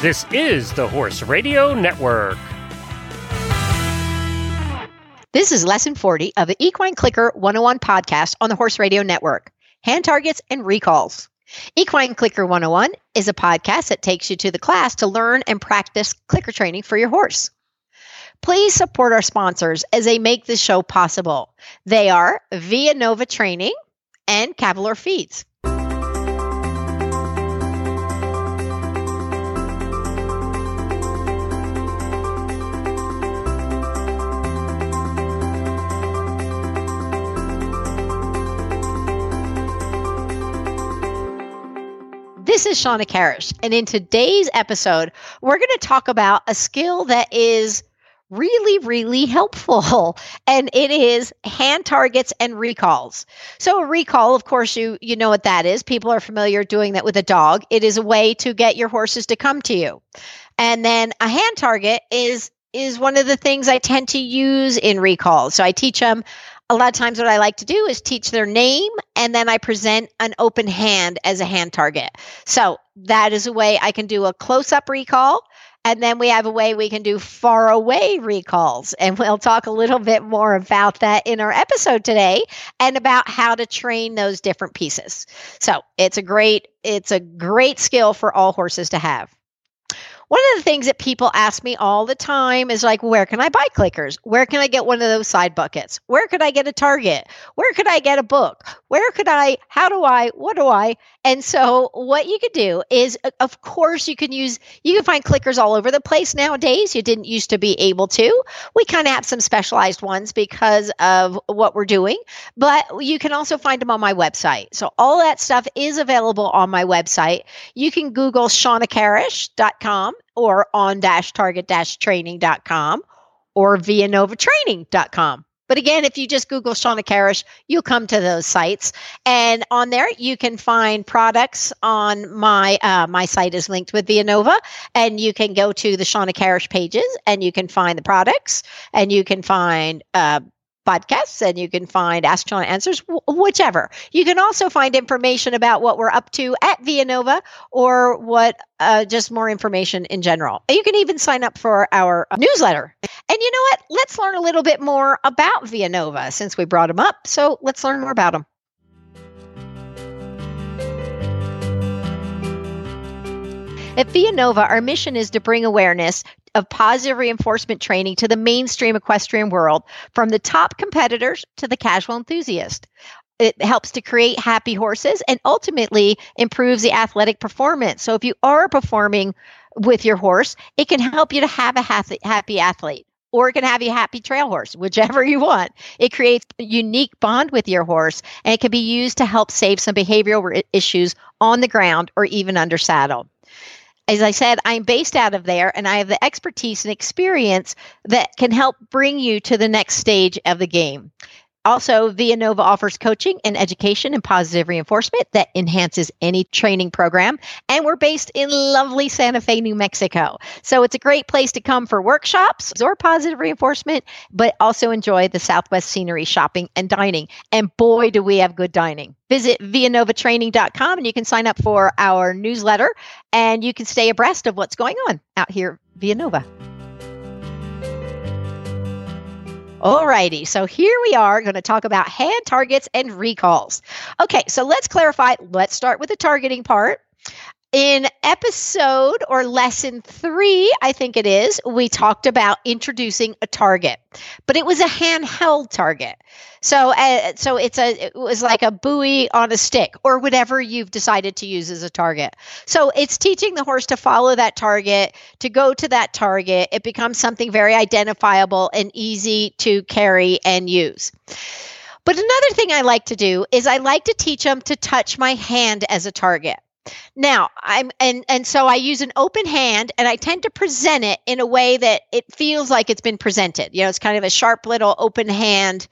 This is the Horse Radio Network. This is lesson 40 of the Equine Clicker 101 podcast on the Horse Radio Network hand targets and recalls. Equine Clicker 101 is a podcast that takes you to the class to learn and practice clicker training for your horse. Please support our sponsors as they make this show possible. They are Via Nova Training and Cavalor Feeds. This is Shawna Karrasch, and in today's episode, we're going to talk about a skill that is really, really helpful. And it is hand targets and recalls. So a recall, of course, you you know what that is. People are familiar doing that with a dog. It is a way to get your horses to come to you. And then a hand target is is one of the things I tend to use in recalls. So I teach them a lot of times what I like to do is teach their name and then I present an open hand as a hand target. So that is a way I can do a close up recall. And then we have a way we can do far away recalls. And we'll talk a little bit more about that in our episode today and about how to train those different pieces. So it's a great, it's a great skill for all horses to have. One of the things that people ask me all the time is like, where can I buy clickers? Where can I get one of those side buckets? Where could I get a target? Where could I get a book? Where could I, how do I, what do I? And so what you could do is, of course, you can use, you can find clickers all over the place nowadays. You didn't used to be able to. We kind of have some specialized ones because of what we're doing, but you can also find them on my website. So all that stuff is available on my website. You can Google shawnakarrasch.com or on dash target dash training.com or via novatraining.com. But again, if you just Google Shawna Karrasch, you'll come to those sites. And on there, you can find products on my, uh, my site is linked with Vianova and you can go to the Shawna Karrasch pages and you can find the products and you can find, uh, podcasts and you can find Ask Shawna Answers, whichever. You can also find information about what we're up to at Vianova or what uh, just more information in general. You can even sign up for our uh, newsletter. And you know what? Let's learn a little bit more about Vianova since we brought them up. So let's learn more about them. At Vianova, our mission is to bring awareness of positive reinforcement training to the mainstream equestrian world, from the top competitors to the casual enthusiast. It helps to create happy horses and ultimately improves the athletic performance. So, if you are performing with your horse, it can help you to have a happy athlete or it can have you happy trail horse, whichever you want. It creates a unique bond with your horse and it can be used to help save some behavioral issues on the ground or even under saddle as I said, I'm based out of there and I have the expertise and experience that can help bring you to the next stage of the game. Also, Vianova offers coaching and education and positive reinforcement that enhances any training program. And we're based in lovely Santa Fe, New Mexico. So it's a great place to come for workshops or positive reinforcement, but also enjoy the Southwest scenery shopping and dining. And boy, do we have good dining. Visit vianovatraining.com and you can sign up for our newsletter and you can stay abreast of what's going on out here via Nova. Alrighty, so here we are going to talk about hand targets and recalls. Okay, so let's clarify. Let's start with the targeting part. In episode or lesson three, I think it is, we talked about introducing a target, but it was a handheld target. So, uh, so it's a it was like a buoy on a stick or whatever you've decided to use as a target. So it's teaching the horse to follow that target, to go to that target. It becomes something very identifiable and easy to carry and use. But another thing I like to do is I like to teach them to touch my hand as a target. Now, I'm and and so I use an open hand and I tend to present it in a way that it feels like it's been presented. You know, it's kind of a sharp little open hand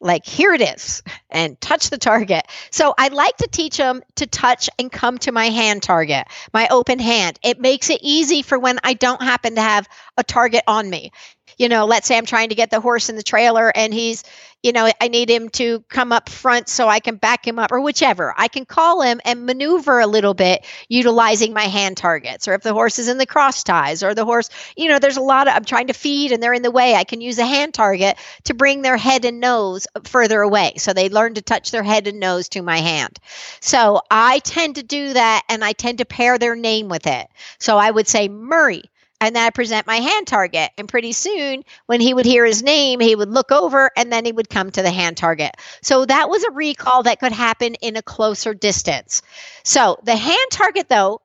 like here it is and touch the target. So I like to teach them to touch and come to my hand target, my open hand. It makes it easy for when I don't happen to have a target on me. You know, let's say I'm trying to get the horse in the trailer and he's, you know, I need him to come up front so I can back him up or whichever. I can call him and maneuver a little bit utilizing my hand targets. Or if the horse is in the cross ties or the horse, you know, there's a lot of, I'm trying to feed and they're in the way. I can use a hand target to bring their head and nose further away. So they learn to touch their head and nose to my hand. So I tend to do that and I tend to pair their name with it. So I would say Murray and then I present my hand target. And pretty soon, when he would hear his name, he would look over and then he would come to the hand target. So that was a recall that could happen in a closer distance. So the hand target, though,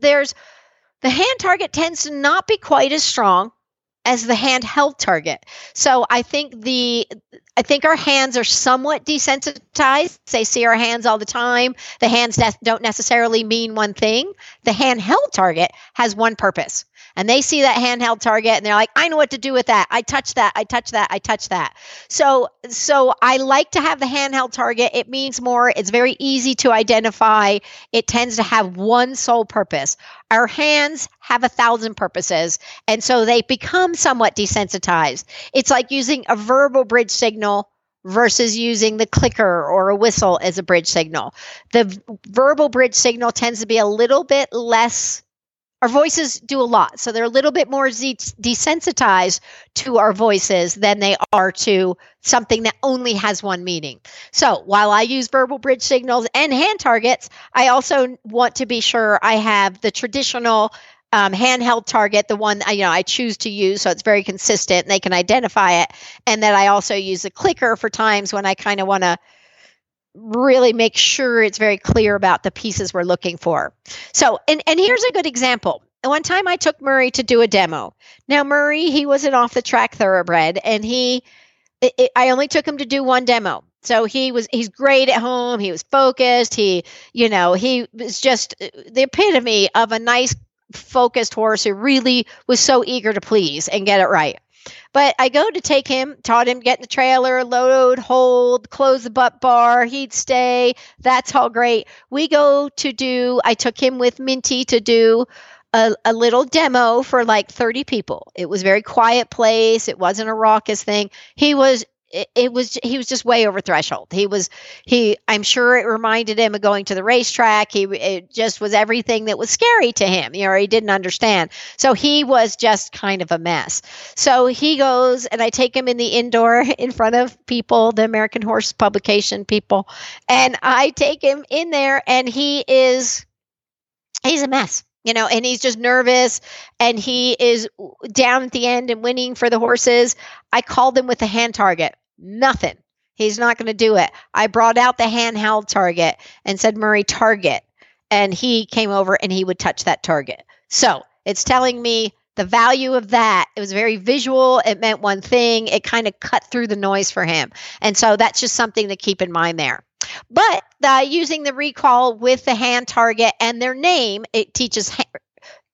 there's the hand target tends to not be quite as strong as the handheld target. So I think the I think our hands are somewhat desensitized. They see our hands all the time. The hands ne- don't necessarily mean one thing. The handheld target has one purpose and they see that handheld target and they're like i know what to do with that. I touch that. I touch that. I touch that. So so i like to have the handheld target. It means more. It's very easy to identify. It tends to have one sole purpose. Our hands have a thousand purposes and so they become somewhat desensitized. It's like using a verbal bridge signal versus using the clicker or a whistle as a bridge signal. The verbal bridge signal tends to be a little bit less our voices do a lot. So they're a little bit more desensitized to our voices than they are to something that only has one meaning. So while I use verbal bridge signals and hand targets, I also want to be sure I have the traditional um, handheld target, the one you know I choose to use, so it's very consistent and they can identify it, and that I also use the clicker for times when I kind of want to really make sure it's very clear about the pieces we're looking for. So, and, and here's a good example. One time I took Murray to do a demo. Now, Murray, he was an off the track thoroughbred, and he, it, it, I only took him to do one demo. So he was, he's great at home. He was focused. He, you know, he was just uh, the epitome of a nice, focused horse who really was so eager to please and get it right. But I go to take him, taught him get in the trailer, load, hold, close the butt bar. He'd stay. That's all great. We go to do, I took him with Minty to do a, a, little demo for like 30 people. It was very quiet place. It wasn't a raucous thing. He was it, it, was he was just way over threshold. He was he I'm sure it reminded him of going to the racetrack. He it just was everything that was scary to him. You know, he didn't understand. So he was just kind of a mess. So he goes and I take him in the indoor in front of people, the American Horse Publication people, and I take him in there and he is he's a mess you know, and he's just nervous and he is down at the end and winning for the horses. I called him with a hand target. Nothing. He's not going to do it. I brought out the handheld target and said, Murray, target. And he came over and he would touch that target. So it's telling me the value of that. It was very visual. It meant one thing. It kind of cut through the noise for him. And so that's just something to keep in mind there. But uh, using the recall with the hand target and their name, it teaches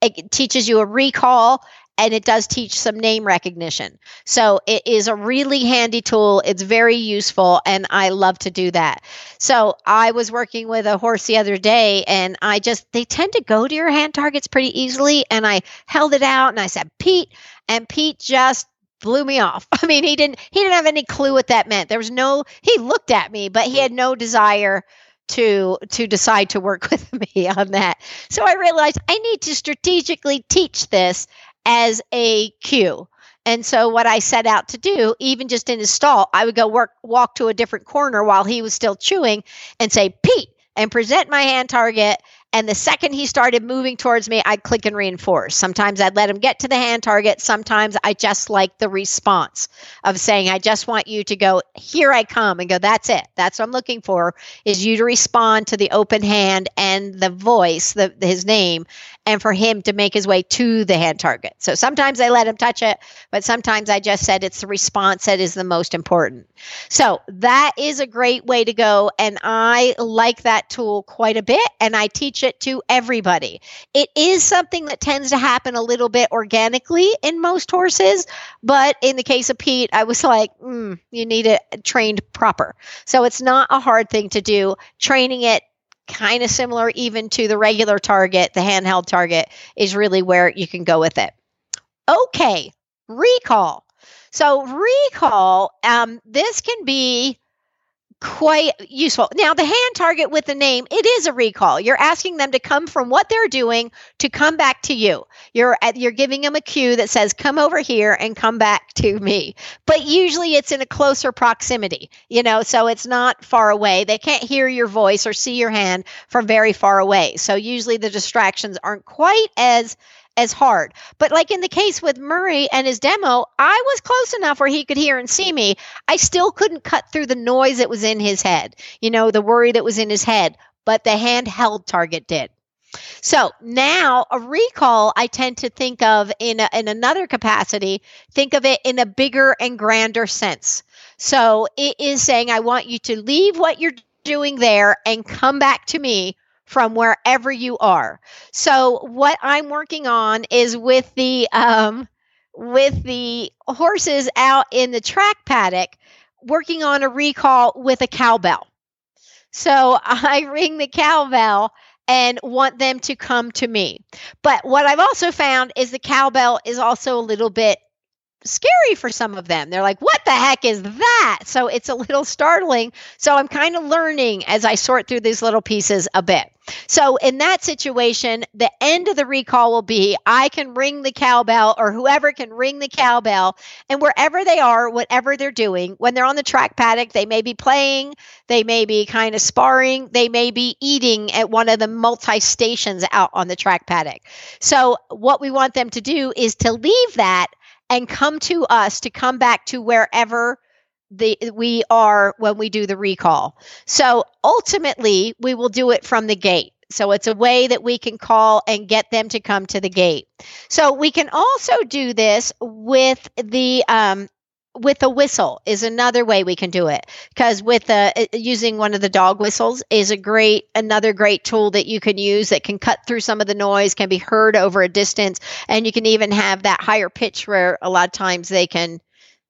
it teaches you a recall and it does teach some name recognition. So it is a really handy tool. It's very useful, and I love to do that. So I was working with a horse the other day, and I just, they tend to go to your hand targets pretty easily. And I held it out and I said, Pete, and Pete just blew me off. I mean, he didn't he didn't have any clue what that meant. There was no he looked at me, but he had no desire to to decide to work with me on that. So I realized I need to strategically teach this as a cue. And so what I set out to do, even just in his stall, I would go work walk to a different corner while he was still chewing and say, Pete, and present my hand target and the second he started moving towards me, I'd click and reinforce. Sometimes I'd let him get to the hand target. Sometimes I just like the response of saying, I just want you to go, here I come, and go, that's it. That's what I'm looking for, is you to respond to the open hand and the voice, the, his name, and for him to make his way to the hand target. So sometimes I let him touch it, but sometimes I just said it's the response that is the most important. So that is a great way to go. And I like that tool quite a bit. And I teach teach it to everybody. It is something that tends to happen a little bit organically in most horses, but in the case of Pete, I was like, mm, you need it trained proper. So it's not a hard thing to do. Training it kind of similar even to the regular target, the handheld target is really where you can go with it. Okay, recall. So recall, um, this can be quite useful. Now, the hand target with the name, it is a recall. You're asking them to come from what they're doing to come back to you. You're you're giving them a cue that says come over here and come back to me. But usually it's in a closer proximity, you know, so it's not far away. They can't hear your voice or see your hand from very far away. So usually the distractions aren't quite as as hard. But like in the case with Murray and his demo, I was close enough where he could hear and see me. I still couldn't cut through the noise that was in his head, you know, the worry that was in his head, but the handheld target did. So now a recall, I tend to think of in, a, in another capacity, think of it in a bigger and grander sense. So it is saying, I want you to leave what you're doing there and come back to me from wherever you are. So what I'm working on is with the um, with the horses out in the track paddock, working on a recall with a cowbell. So I ring the cowbell and want them to come to me. But what I've also found is the cowbell is also a little bit scary for some of them. They're like, what the heck is that? So it's a little startling. So I'm kind of learning as I sort through these little pieces a bit. So in that situation, the end of the recall will be I can ring the cowbell or whoever can ring the cowbell and wherever they are, whatever they're doing, when they're on the track paddock, they may be playing, they may be kind of sparring, they may be eating at one of the multi stations out on the track paddock. So what we want them to do is to leave that and come to us to come back to wherever the we are when we do the recall. So ultimately, we will do it from the gate. So it's a way that we can call and get them to come to the gate. So we can also do this with the um, with a whistle is another way we can do it because with the uh, using one of the dog whistles is a great another great tool that you can use that can cut through some of the noise can be heard over a distance and you can even have that higher pitch where a lot of times they can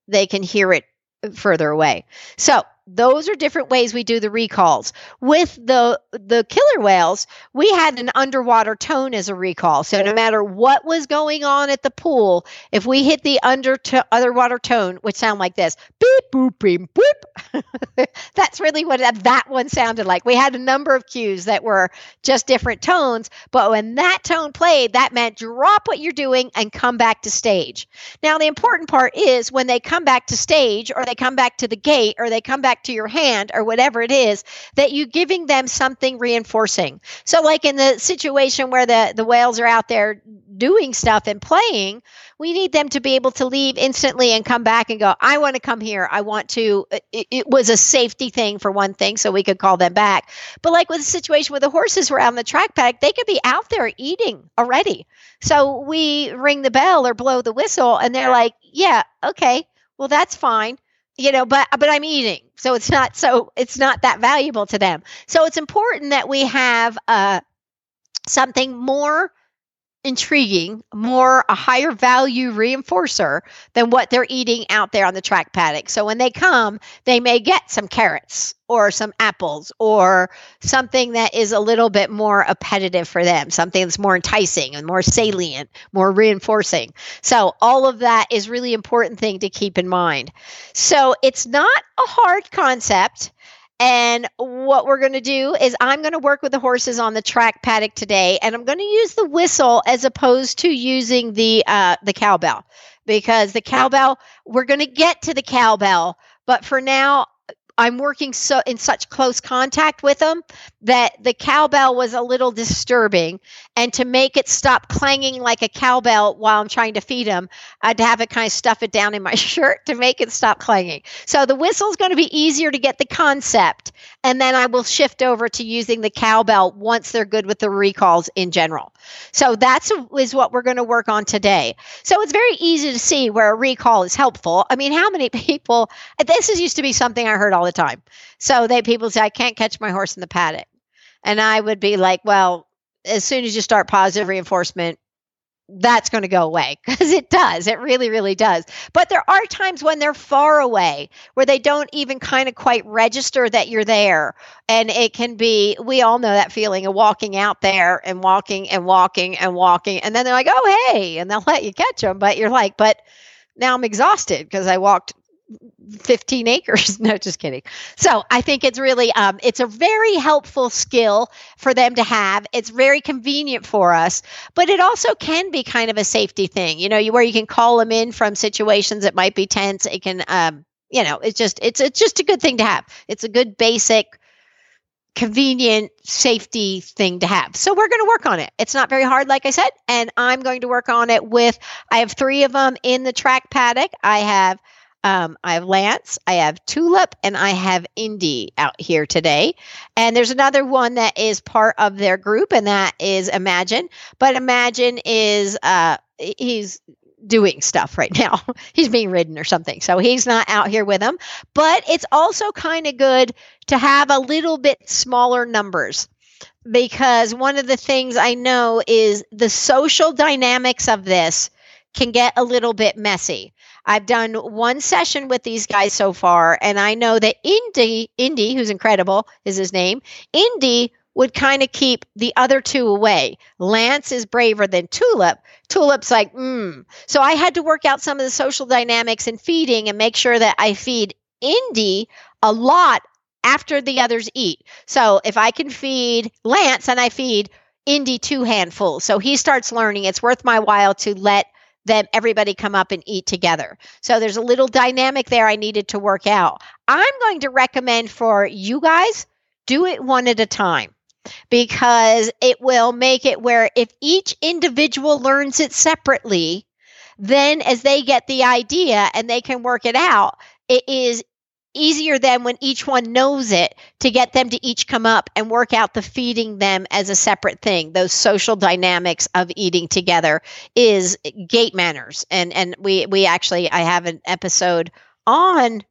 they can hear it further away. So those are different ways we do the recalls. With the the killer whales we had an underwater tone as a recall. So no matter what was going on at the pool if we hit the under to underwater tone which sound like this beep boop beep boop that's really what that, that one sounded like. We had a number of cues that were just different tones but when that tone played that meant drop what you're doing and come back to stage. Now the important part is when they come back to stage or they come back to the gate or they come back back to your hand or whatever it is that you giving them something reinforcing. So like in the situation where the the whales are out there doing stuff and playing we need them to be able to leave instantly and come back and go i want to come here. I want to it, it was a safety thing for one thing so we could call them back. But like with the situation where the horses were out on the track paddock they could be out there eating already. So we ring the bell or blow the whistle and they're like yeah okay well that's fine you know but but i'm eating. So it's not so it's not that valuable to them. So it's important that we have uh something more intriguing, more a higher value reinforcer than what they're eating out there on the track paddock. So when they come, they may get some carrots or some apples or something that is a little bit more appetitive for them, something that's more enticing and more salient, more reinforcing. So all of that is really important thing to keep in mind. So it's not a hard concept. And what we're going to do is I'm going to work with the horses on the track paddock today, and I'm going to use the whistle as opposed to using the uh, the cowbell. Because the cowbell we're going to get to the cowbell, but for now I'm working so in such close contact with them that the cowbell was a little disturbing. And to make it stop clanging like a cowbell while I'm trying to feed them, I'd have it kind of stuff it down in my shirt to make it stop clanging. So the whistle's going to be easier to get the concept. And then I will shift over to using the cowbell once they're good with the recalls in general. So that's is what we're going to work on today. So it's very easy to see where a recall is helpful. I mean, how many people, this is used to be something I heard all the time. So they people say, I can't catch my horse in the paddock. And I would be like, well, as soon as you start positive reinforcement, that's going to go away because it does. It really, really does. But there are times when they're far away where they don't even kind of quite register that you're there. And it can be, we all know that feeling of walking out there and walking and walking and walking. And then they're like, oh, hey. And they'll let you catch them. But you're like, but now I'm exhausted because I walked 15 acres no just kidding so i think it's really um, it's a very helpful skill for them to have it's very convenient for us but it also can be kind of a safety thing you know you, where you can call them in from situations that might be tense it can um, you know it's just it's it's just a good thing to have it's a good basic convenient safety thing to have. So we're going to work on it. It's not very hard, like I said, and I'm going to work on it with. I have three of them in the track paddock. I have um, I have Lance, I have Tulip, and I have Indy out here today. And there's another one that is part of their group, and that is Imagine. But Imagine is uh, he's doing stuff right now. he's being ridden or something. So he's not out here with them. But it's also kind of good to have a little bit smaller numbers because one of the things I know is the social dynamics of this can get a little bit messy. I've done one session with these guys so far, and I know that Indy, Indy, who's incredible, is his name. Indy would kind of keep the other two away. Lance is braver than Tulip. Tulip's like, mm. So I had to work out some of the social dynamics in feeding and make sure that I feed Indy a lot after the others eat. So if I can feed Lance and I feed Indy two handfuls, so he starts learning, it's worth my while to let then everybody come up and eat together. So there's a little dynamic there I needed to work out. I'm going to recommend for you guys do it one at a time because it will make it where if each individual learns it separately, then as they get the idea and they can work it out, it is easier than when each one knows it to get them to each come up and work out the feeding them as a separate thing. Those social dynamics of eating together is gate manners. And and we we actually i have an episode on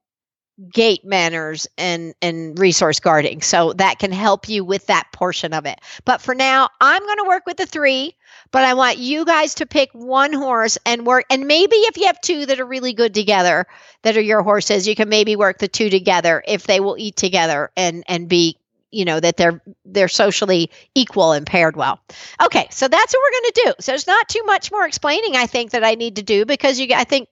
gate manners and and resource guarding. So that can help you with that portion of it. But for now i'm going to work with the three but i want you guys to pick one horse and work and maybe if you have two that are really good together that are your horses you can maybe work the two together if they will eat together and and be you know that they're they're socially equal and paired well. Okay so that's what we're going to do. So there's not too much more explaining i think that i need to do because you i think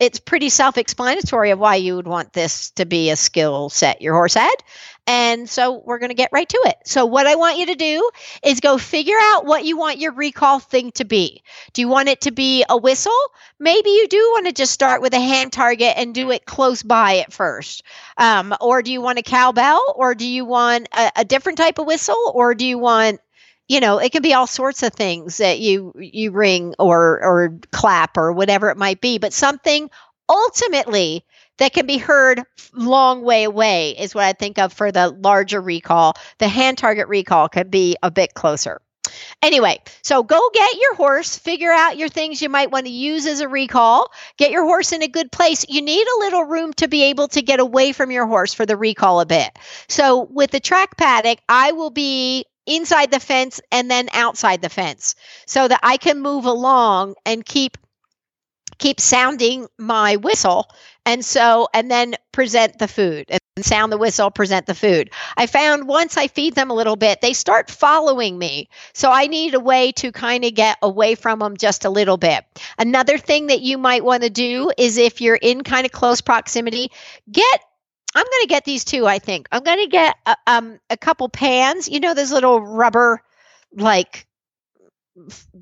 it's pretty self-explanatory of why you would want this to be a skill set your horse had and so we're going to get right to it. So what i want you to do is go figure out what you want your recall thing to be. Do you want it to be a whistle? Maybe you do want to just start with a hand target and do it close by at first. Um, or do you want a cowbell? Or do you want a, a different type of whistle? Or do you want you know it can be all sorts of things that you you ring or or clap or whatever it might be but something ultimately that can be heard long way away is what i think of for the larger recall the hand target recall could be a bit closer Anyway, so go get your horse, figure out your things you might want to use as a recall, get your horse in a good place. You need a little room to be able to get away from your horse for the recall a bit. So with the track paddock, I will be inside the fence and then outside the fence so that I can move along and keep keep sounding my whistle and so and then present the food and sound the whistle present the food. I found once i feed them a little bit they start following me so i need a way to kind of get away from them just a little bit. Another thing that you might want to do is if you're in kind of close proximity get I'm going to get these two. I think I'm going to get a, um, a couple pans. You know, those little rubber like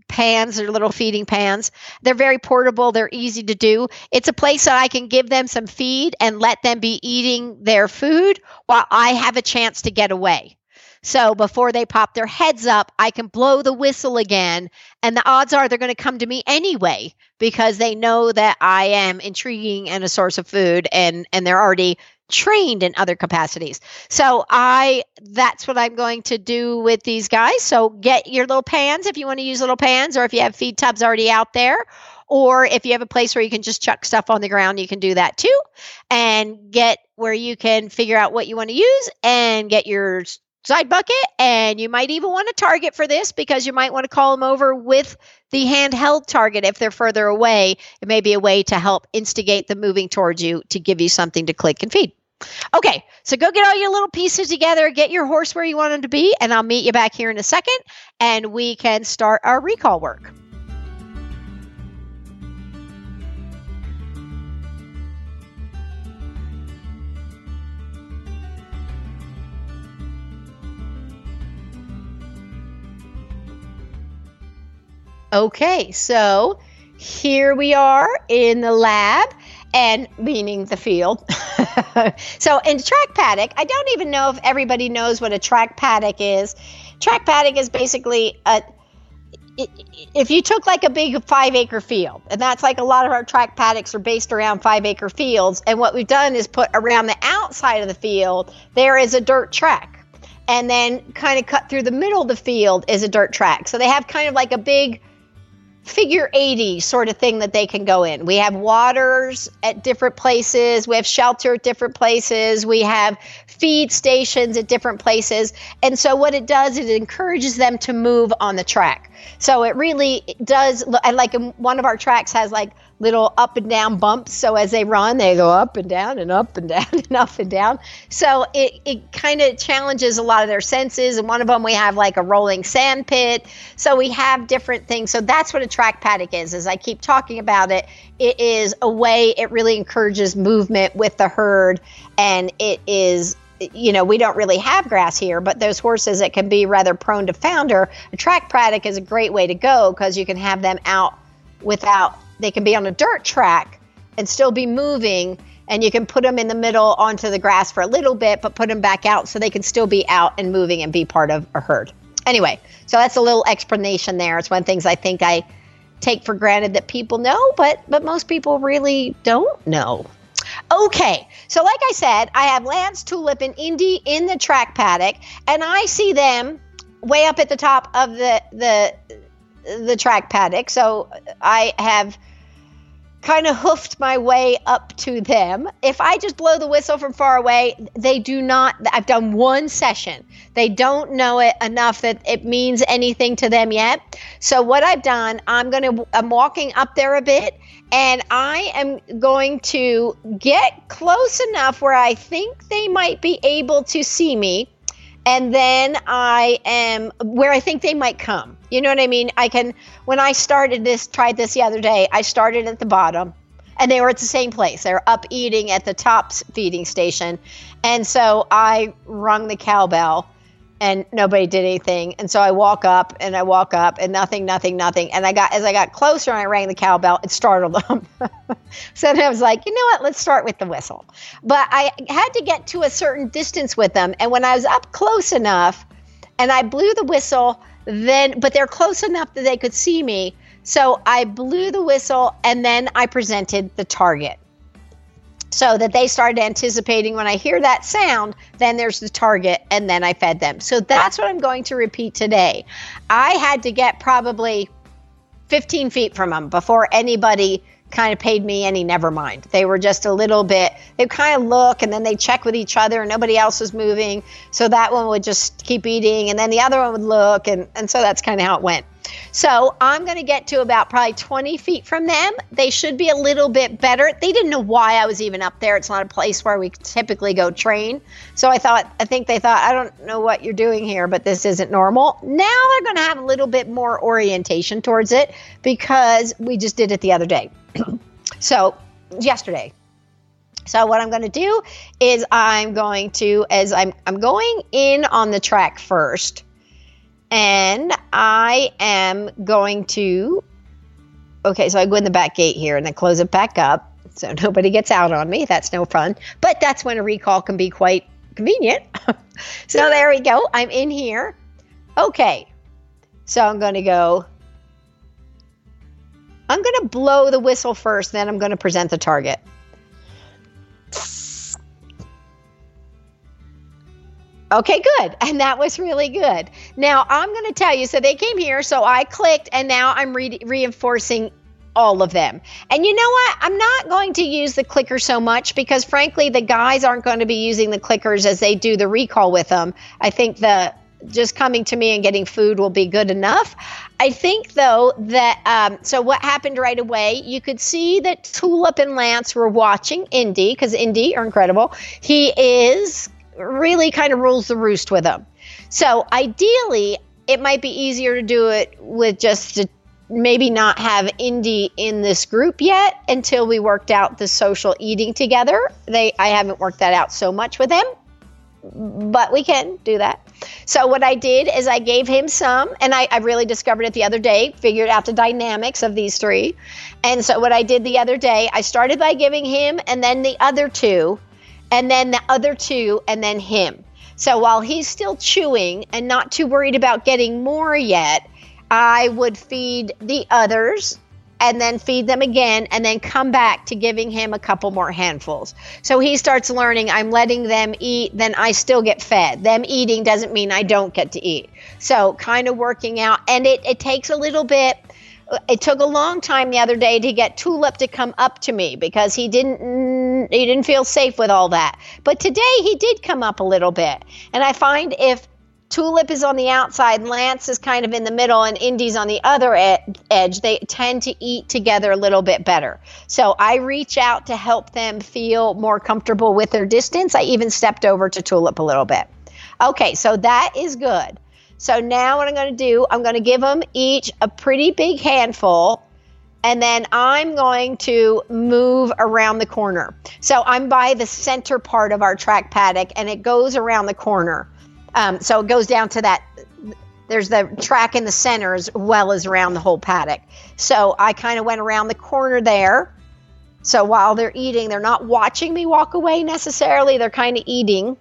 pans or little feeding pans. They're very portable. They're easy to do. It's a place that I can give them some feed and let them be eating their food while I have a chance to get away. So before they pop their heads up, I can blow the whistle again. And the odds are they're going to come to me anyway because they know that I am intriguing and a source of food and, and they're already trained in other capacities. So I that's what I'm going to do with these guys. So get your little pans if you want to use little pans or if you have feed tubs already out there or if you have a place where you can just chuck stuff on the ground, you can do that too. And get where you can figure out what you want to use and get your side bucket and you might even want a target for this because you might want to call them over with the handheld target if they're further away it may be a way to help instigate them moving towards you to give you something to click and feed Okay, so go get all your little pieces together, get your horse where you want him to be, and I'll meet you back here in a second and we can start our recall work. Okay, so here we are in the lab and meaning the field. so in track paddock, I don't even know if everybody knows what a track paddock is. Track paddock is basically a if you took like a big five acre field, and that's like a lot of our track paddocks are based around five acre fields, and what we've done is put around the outside of the field, there is a dirt track. And then kind of cut through the middle of the field is a dirt track. So they have kind of like a big figure 80 sort of thing that they can go in. We have waters at different places, we have shelter at different places, we have feed stations at different places. And so what it does is it encourages them to move on the track. So it really does and like um, one of our tracks has like little up and down bumps. So as they run, they go up and down and up and down and up and down. So it, it kind of challenges a lot of their senses. And one of them, we have like a rolling sand pit. So we have different things. So that's what a track paddock is. As I keep talking about it, it is a way it really encourages movement with the herd. And it is you know, we don't really have grass here, but those horses that can be rather prone to founder, a track paddock is a great way to go because you can have them out without they can be on a dirt track and still be moving and you can put them in the middle onto the grass for a little bit but put them back out so they can still be out and moving and be part of a herd. Anyway so that's a little explanation there. It's one of the things i think i take for granted that people know but but most people really don't know. Okay so like i said i have lance tulip and indy in the track paddock and i see them way up at the top of the the the track paddock. So i have kind of hoofed my way up to them. If I just blow the whistle from far away, they do not. I've done one session. They don't know it enough that it means anything to them yet. So what I've done, I'm to I'm walking up there a bit and I am going to get close enough where I think they might be able to see me and then I am where I think they might come. You know what I mean? I can when I started this, tried this the other day. I started at the bottom, and they were at the same place. They were up eating at the top feeding station, and so I rung the cowbell and nobody did anything. And so I walk up and I walk up and nothing, nothing, nothing. And I got as I got closer and I rang the cowbell, it startled them. so then I was like, you know what, let's start with the whistle. But I had to get to a certain distance with them. And when I was up close enough and I blew the whistle, then but they're close enough that they could see me. So I blew the whistle and then I presented the target so that they started anticipating when I hear that sound, then there's the target, and then I fed them. So that's what I'm going to repeat today. I had to get probably 15 feet from them before anybody kind of paid me any never mind. They were just a little bit, they kind of look and then they check with each other and nobody else was moving. So that one would just keep eating and then the other one would look. And, and so that's kind of how it went. So I'm going to get to about probably 20 feet from them. They should be a little bit better. They didn't know why I was even up there. It's not a place where we typically go train. So I thought, I think they thought, I don't know what you're doing here, but this isn't normal. Now they're going to have a little bit more orientation towards it because we just did it the other day. so yesterday. So what I'm going to do is I'm going to as I'm I'm going in on the track first and I am going to, okay, so I go in the back gate here and then close it back up so nobody gets out on me. That's no fun. But that's when a recall can be quite convenient. so there we go. I'm in here. Okay. So I'm going to go. I'm going to blow the whistle first, then I'm going to present the target. Okay, good. And that was really good. Now, I'm going to tell you so they came here, so I clicked, and now I'm re- reinforcing all of them. And you know what? I'm not going to use the clicker so much because, frankly, the guys aren't going to be using the clickers as they do the recall with them. I think the just coming to me and getting food will be good enough. I think, though, that um, so what happened right away, you could see that Tulip and Lance were watching Indy because Indy are incredible. He is really kind of rules the roost with them. So ideally, it might be easier to do it with just maybe not have Indy in this group yet until we worked out the social eating together. They I haven't worked that out so much with them, but we can do that. So what I did is I gave him some, and I, I really discovered it the other day, figured out the dynamics of these three. And so what I did the other day, I started by giving him and then the other two, and then the other two, and then him. So while he's still chewing and not too worried about getting more yet, I would feed the others and then feed them again and then come back to giving him a couple more handfuls. So he starts learning I'm letting them eat, then I still get fed. Them eating doesn't mean I don't get to eat. So kind of working out and it, it takes a little bit it took a long time the other day to get Tulip to come up to me because he didn't mm, he didn't feel safe with all that. But today he did come up a little bit. And I find if Tulip is on the outside, Lance is kind of in the middle, and Indy's on the other ed- edge. They tend to eat together a little bit better. So I reach out to help them feel more comfortable with their distance. I even stepped over to Tulip a little bit. Okay, so that is good. So now what I'm going to do, I'm going to give them each a pretty big handful. And then I'm going to move around the corner. So I'm by the center part of our track paddock and it goes around the corner. Um, so it goes down to that. There's the track in the center as well as around the whole paddock. So I kind of went around the corner there. So while they're eating, they're not watching me walk away necessarily. They're kind of eating.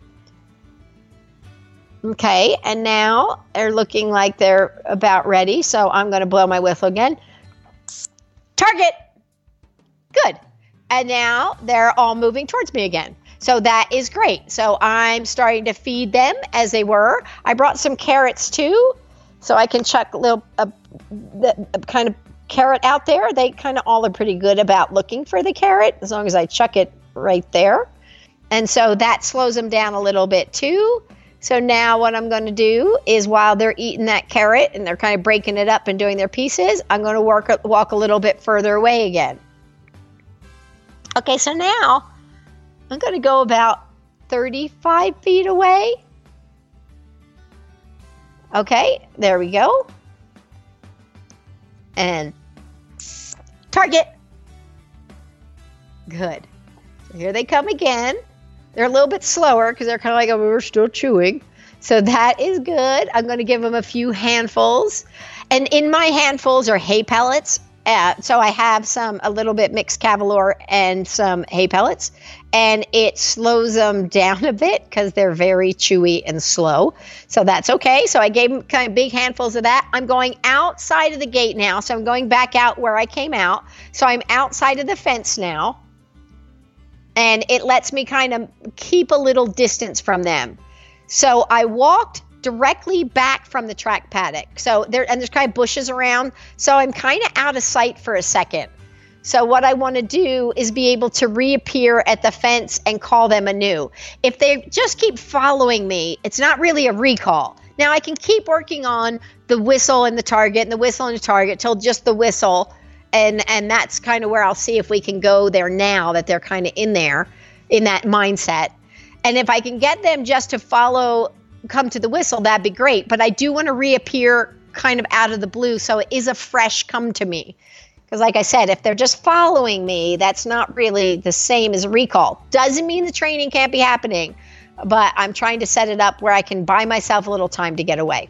Okay, and now they're looking like they're about ready. So I'm going to blow my whistle again. Target. Good. And now they're all moving towards me again. So that is great. So I'm starting to feed them as they were. I brought some carrots too, so I can chuck a little uh, the, kind of carrot out there. They kind of all are pretty good about looking for the carrot as long as I chuck it right there. And so that slows them down a little bit too. So now what I'm going to do is while they're eating that carrot and they're kind of breaking it up and doing their pieces, I'm going to work walk a little bit further away again. Okay, so now I'm going to go about 35 feet away. Okay, there we go. And target. Good. So here they come again. They're a little bit slower because they're kind of like, oh, we're still chewing. So that is good. I'm going to give them a few handfuls. And in my handfuls are hay pellets. Uh, so I have some a little bit mixed Cavalor and some hay pellets, and it slows them down a bit because they're very chewy and slow. So that's okay. So I gave them kind of big handfuls of that. I'm going outside of the gate now, so I'm going back out where I came out. So I'm outside of the fence now, and it lets me kind of keep a little distance from them. So I walked directly back from the track paddock. So there and there's kind of bushes around. So I'm kind of out of sight for a second. So what I want to do is be able to reappear at the fence and call them anew. If they just keep following me, it's not really a recall. Now I can keep working on the whistle and the target and the whistle and the target till just the whistle and and that's kind of where I'll see if we can go there now that they're kind of in there in that mindset. And if I can get them just to follow come to the whistle, that'd be great. But I do want to reappear kind of out of the blue. So it is a fresh come to me. Because, like I said, if they're just following me, that's not really the same as a recall. Doesn't mean the training can't be happening, but I'm trying to set it up where I can buy myself a little time to get away.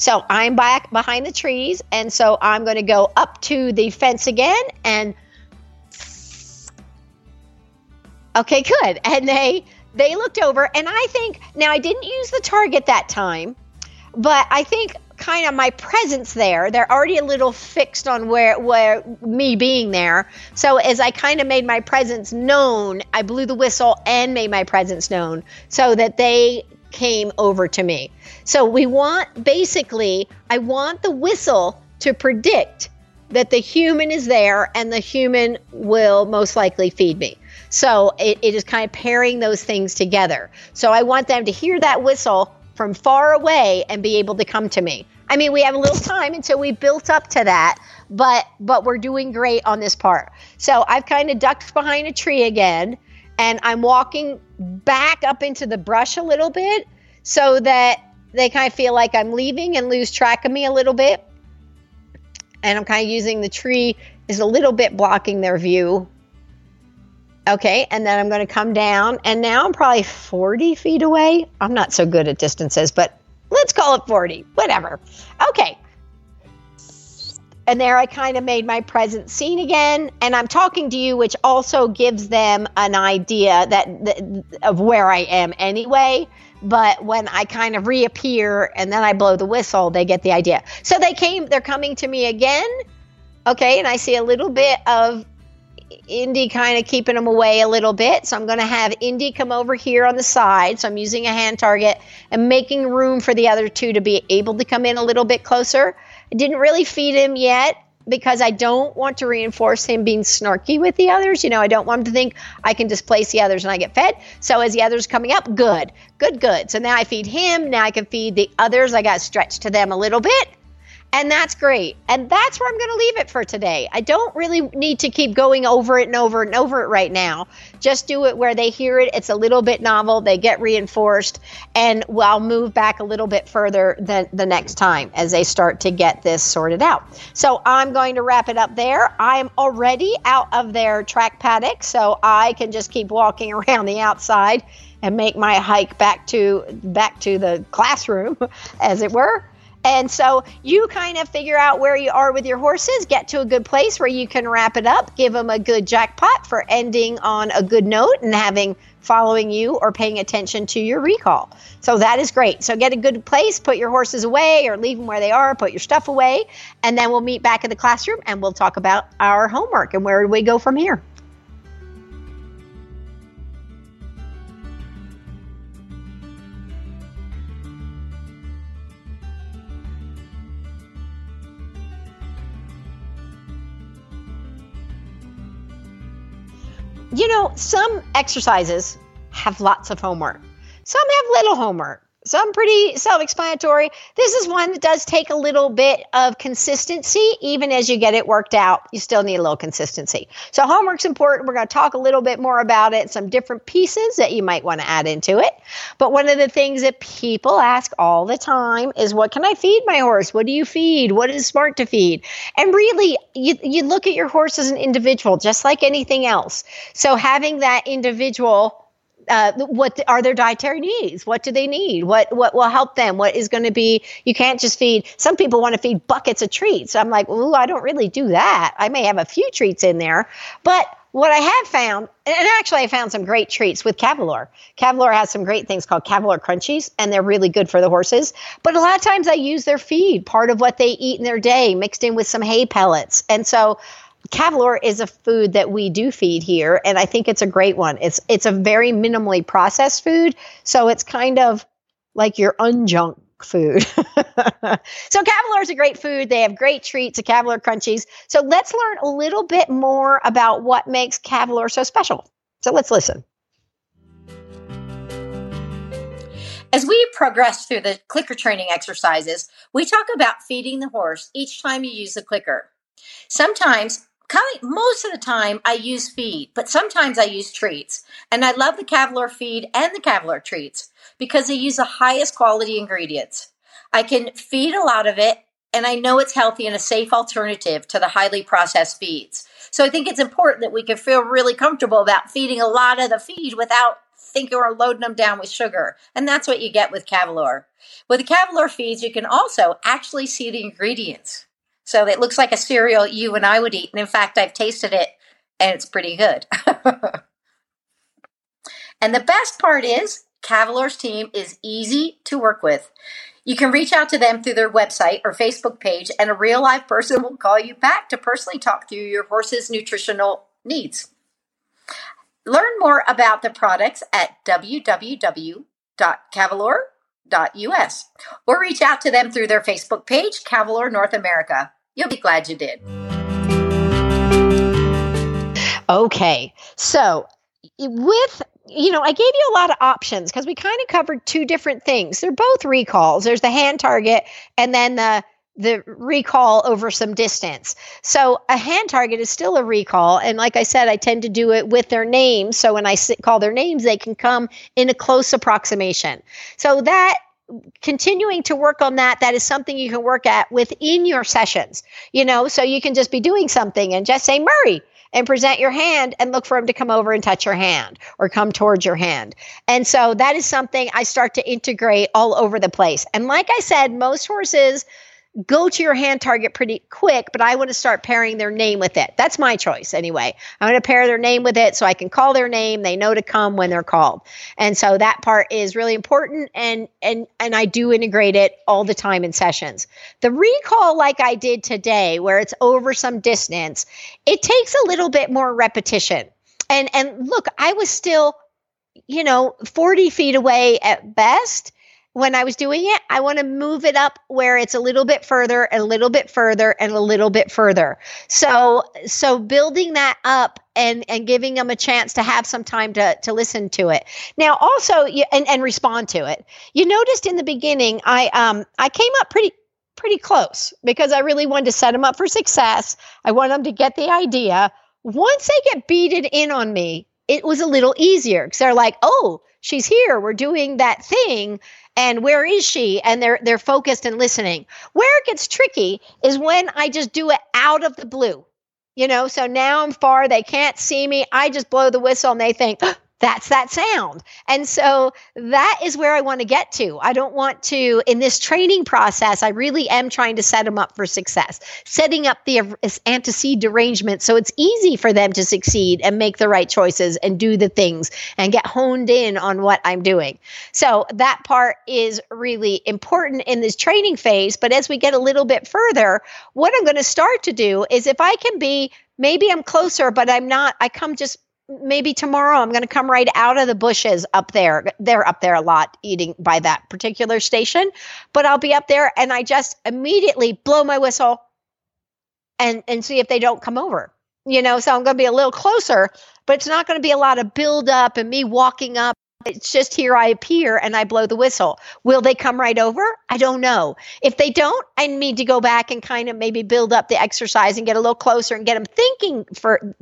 So I'm back behind the trees, and so I'm going to go up to the fence again and. Okay, good. And they they looked over and I think now I didn't use the target that time, but I think kind of my presence there, they're already a little fixed on where where me being there. So as I kind of made my presence known, I blew the whistle and made my presence known so that they came over to me. So we want basically I want the whistle to predict that the human is there and the human will most likely feed me. So it, it is kind of pairing those things together. So I want them to hear that whistle from far away and be able to come to me. I mean, we have a little time until we built up to that, but but we're doing great on this part. So I've kind of ducked behind a tree again, and I'm walking back up into the brush a little bit so that they kind of feel like I'm leaving and lose track of me a little bit. And I'm kind of using the tree is a little bit blocking their view Okay, and then I'm going to come down, and now I'm probably 40 feet away. I'm not so good at distances, but let's call it 40, whatever. Okay. And there I kind of made my present scene again. And I'm talking to you, which also gives them an idea that, that of where I am anyway. But when I kind of reappear and then I blow the whistle, they get the idea. So they came, they're coming to me again. Okay. And I see a little bit of Indy kind of keeping them away a little bit. So I'm going to have Indy come over here on the side. So I'm using a hand target and making room for the other two to be able to come in a little bit closer. Didn't really feed him yet because I don't want to reinforce him being snarky with the others. You know, I don't want him to think I can displace the others and I get fed. So as the others coming up, good, good, good. So now I feed him. Now I can feed the others. I got to stretch to them a little bit. And that's great. And that's where I'm going to leave it for today. I don't really need to keep going over it and over and over it right now. Just do it where they hear it. It's a little bit novel. They get reinforced. And I'll move back a little bit further than the next time as they start to get this sorted out. So I'm going to wrap it up there. I'm already out of their track paddock, so I can just keep walking around the outside and make my hike back to back to the classroom as it were and so you kind of figure out where you are with your horses, get to a good place where you can wrap it up, give them a good jackpot for ending on a good note and having following you or paying attention to your recall. So that is great. So get a good place, put your horses away or leave them where they are, put your stuff away, and then we'll meet back in the classroom and we'll talk about our homework and where do we go from here. You know, some exercises have lots of homework. Some have little homework some pretty self explanatory. This is one that does take a little bit of consistency. Even as you get it worked out, you still need a little consistency. So, homework's important. We're going to talk a little bit more about it, some different pieces that you might want to add into it. But one of the things that people ask all the time is what can I feed my horse? What do you feed? What is smart to feed? And really, you, you look at your horse as an individual, just like anything else. So, having that individual uh, what are their dietary needs? What do they need? What what will help them? What is going to be? You can't just feed. Some people want to feed buckets of treats. I'm like, ooh, I don't really do that. I may have a few treats in there, but what I have found, and actually I found some great treats with Cavalor. Cavalor has some great things called Cavalor Crunchies, and they're really good for the horses. But a lot of times I use their feed, part of what they eat in their day, mixed in with some hay pellets. And so Cavalor is a food that we do feed here, and I think it's a great one. It's it's a very minimally processed food, so it's kind of like your unjunk food. so Cavalor is a great food. They have great treats, the Cavalor Crunchies. So let's learn a little bit more about what makes Cavalor so special. So let's listen. As we progress through the clicker training exercises, we talk about feeding the horse each time you use the clicker. Sometimes kind most of the time I use feed, but sometimes I use treats. And I love the Cavalor feed and the Cavalor treats because they use the highest quality ingredients. I can feed a lot of it and I know it's healthy and a safe alternative to the highly processed feeds. So I think it's important that we can feel really comfortable about feeding a lot of the feed without thinking we're loading them down with sugar. And that's what you get with Cavalor. With the Cavalor feeds, you can also actually see the ingredients. So it looks like a cereal you and I would eat. And in fact, I've tasted it and it's pretty good. and the best part is Cavalor's team is easy to work with. You can reach out to them through their website or Facebook page, and a real live person will call you back to personally talk through your horse's nutritional needs. Learn more about the products at www.cavalor.us or reach out to them through their Facebook page, Cavalor North America. You'll be glad you did. Okay. So, with you know, I gave you a lot of options because we kind of covered two different things. They're both recalls. There's the hand target and then the the recall over some distance. So a hand target is still a recall. And like I said, I tend to do it with their names. So when I call their names, they can come in a close approximation. So that continuing to work on that that is something you can work at within your sessions you know so you can just be doing something and just say murray and present your hand and look for him to come over and touch your hand or come towards your hand. And so that is something I start to integrate all over the place. And like I said, most horses go to your hand target pretty quick, but I want to start pairing their name with it. That's my choice anyway. I'm going to pair their name with it so I can call their name. They know to come when they're called. And so that part is really important and and and I do integrate it all the time in sessions. The recall like I did today where it's over some distance, it takes a little bit more repetition. And and look, I was still you know 40 feet away at best when I was doing it, I want to move it up where it's a little bit further, a little bit further, and a little bit further. So, so building that up and and giving them a chance to have some time to to listen to it. Now, also, and and respond to it. You noticed in the beginning, I um I came up pretty pretty close because I really wanted to set them up for success. I want them to get the idea. Once they get beaded in on me, it was a little easier because they're like, oh, she's here. We're doing that thing and where is she? And they're they're focused and listening. Where it gets tricky is when i just do it out of the blue you know? So now i'm far they can't see me. I just blow the whistle and they think that's that sound. And so that is where I want to get to. I don't want to, in this training process, I really am trying to set them up for success, setting up the antecedent derangement so it's easy for them to succeed and make the right choices and do the things and get honed in on what I'm doing. So that part is really important in this training phase. But as we get a little bit further, what I'm going to start to do is if I can be maybe I'm closer, but I'm not, I come just maybe tomorrow I'm going to come right out of the bushes up there. They're up there a lot eating by that particular station, but I'll be up there and I just immediately blow my whistle and and see if they don't come over. You know, so I'm going to be a little closer, but it's not going to be a lot of build up and me walking up it's just here I appear and I blow the whistle. Will they come right over? I don't know. If they don't, I need to go back and kind of maybe build up the exercise and get a little closer and get them thinking for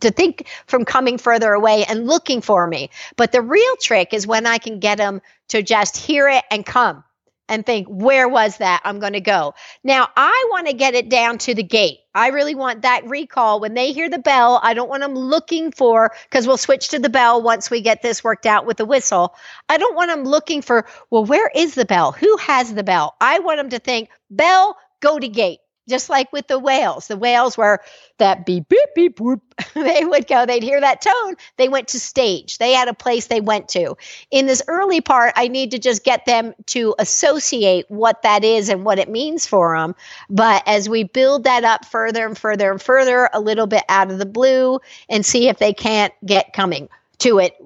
to think from coming further away and looking for me. But the real trick is when I can get them to just hear it and come and think, where was that? I'm going to go. Now, I want to get it down to the gate. I really want that recall. When they hear the bell, I don't want them looking for, because we'll switch to the bell once we get this worked out with the whistle. I don't want them looking for, well, where is the bell? Who has the bell? I want them to think, bell, go to gate just like with the whales. The whales were that beep, beep, beep, whoop. they would go, they'd hear that tone. They went to stage. They had a place they went to. In this early part, I need to just get them to associate what that is and what it means for them. But as we build that up further and further and further, a little bit out of the blue, and see if they can't get coming to it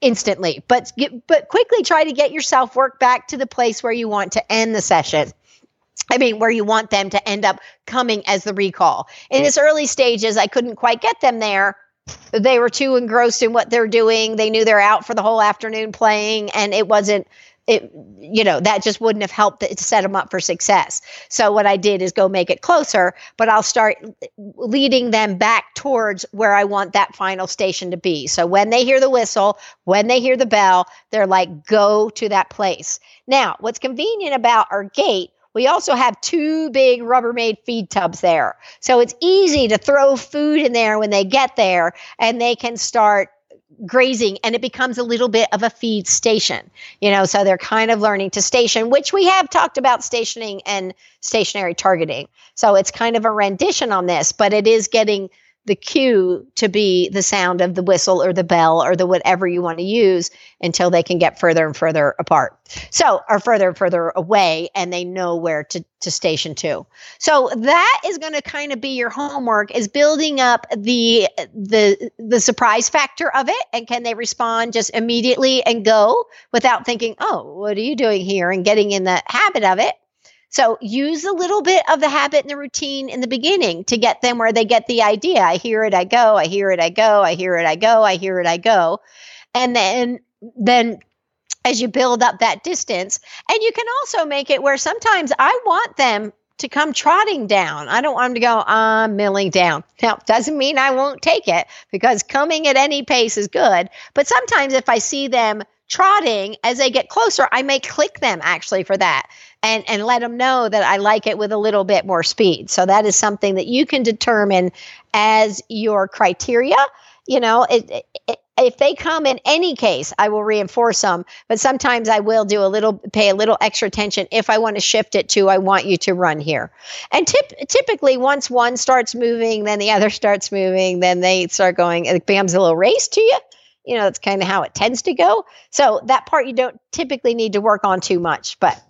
instantly but but quickly try to get yourself work back to the place where you want to end the session I mean, where you want them to end up coming as the recall. In its early stages, I couldn't quite get them there. They were too engrossed in what they're doing. They knew they're out for the whole afternoon playing, and it wasn't it you know that just wouldn't have helped to set them up for success so what i did is go make it closer but i'll start leading them back towards where i want that final station to be so when they hear the whistle when they hear the bell they're like go to that place now what's convenient about our gate we also have two big Rubbermaid feed tubs there. So it's easy to throw food in there when they get there and they can start grazing and it becomes a little bit of a feed station you know so they're kind of learning to station which we have talked about stationing and stationary targeting so it's kind of a rendition on this but it is getting the cue to be the sound of the whistle or the bell or the whatever you want to use until they can get further and further apart. So, or further and further away and they know where to, to station to. So that is going to kind of be your homework is building up the, the, the surprise factor of it. And can they respond just immediately and go without thinking, oh, what are you doing here? And getting in the habit of it. So use a little bit of the habit and the routine in the beginning to get them where they get the idea. I hear it, I go, I hear it, I go, I hear it, I go, I hear it, I go. And then then as you build up that distance, and you can also make it where sometimes I want them to come trotting down. I don't want them to go, I'm milling down. Now, doesn't mean I won't take it because coming at any pace is good. But sometimes if I see them trotting, as they get closer, I may click them actually for that and, and let them know that I like it with a little bit more speed. So that is something that you can determine as your criteria. You know, it, it if they come in any case, I will reinforce them. But sometimes I will do a little, pay a little extra attention if I want to shift it to, I want you to run here. And tip, typically, once one starts moving, then the other starts moving, then they start going, it becomes a little race to you. You know, that's kind of how it tends to go. So that part you don't typically need to work on too much. But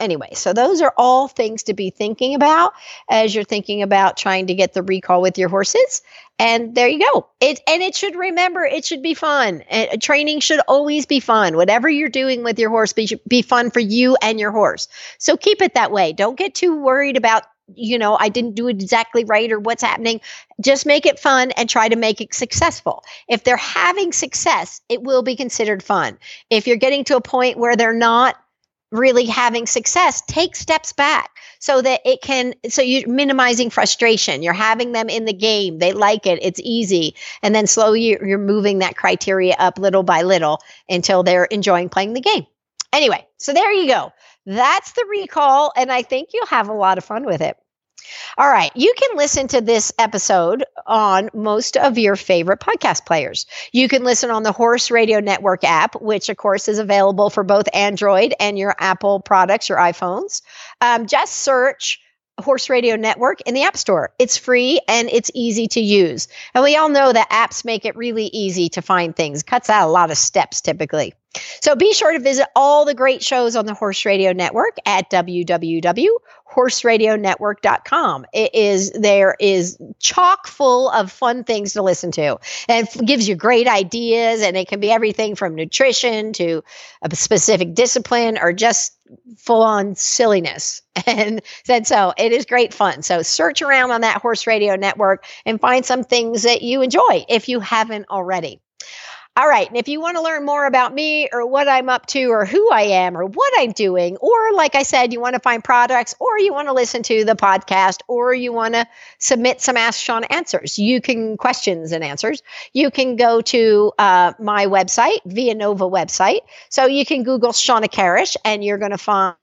anyway, so those are all things to be thinking about as you're thinking about trying to get the recall with your horses. And there you go. It and it should remember it should be fun. And uh, training should always be fun. Whatever you're doing with your horse be, be fun for you and your horse. So keep it that way. Don't get too worried about you know, I didn't do it exactly right or what's happening. Just make it fun and try to make it successful. If they're having success, it will be considered fun. If you're getting to a point where they're not, really having success, take steps back so that it can, so you're minimizing frustration. You're having them in the game. They like it. It's easy. And then slowly you're moving that criteria up little by little until they're enjoying playing the game. Anyway, so there you go. That's the recall. And I think you'll have a lot of fun with it. All right. You can listen to this episode on most of your favorite podcast players. You can listen on the Horse Radio Network app, which, of course, is available for both Android and your Apple products, your iPhones. Um, just search Horse Radio Network in the App Store. It's free and it's easy to use. And we all know that apps make it really easy to find things, cuts out a lot of steps typically. So be sure to visit all the great shows on the Horse Radio Network at www.horseradionetwork.com. It is there is chock full of fun things to listen to and gives you great ideas and it can be everything from nutrition to a specific discipline or just full on silliness. And said so it is great fun. So search around on that Horse Radio Network and find some things that you enjoy if you haven't already. All right. And if you want to learn more about me or what I'm up to or who I am or what I'm doing, or like I said, you want to find products or you want to listen to the podcast or you want to submit some Ask Sean answers, you can questions and answers. You can go to uh, my website, Via Nova website. So you can Google Shawna Karrasch and you're going to find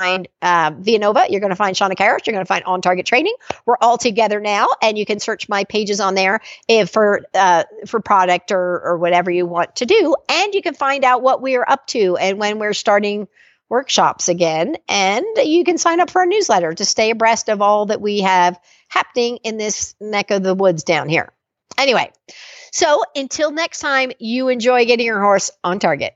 find uh, Nova. You're going to find Shawna Karrasch. You're going to find On Target Training. We're all together now, and you can search my pages on there if for uh, for product or or whatever you want to do, and you can find out what we are up to and when we're starting workshops again. And you can sign up for a newsletter to stay abreast of all that we have happening in this neck of the woods down here. Anyway, so until next time, you enjoy getting your horse on target.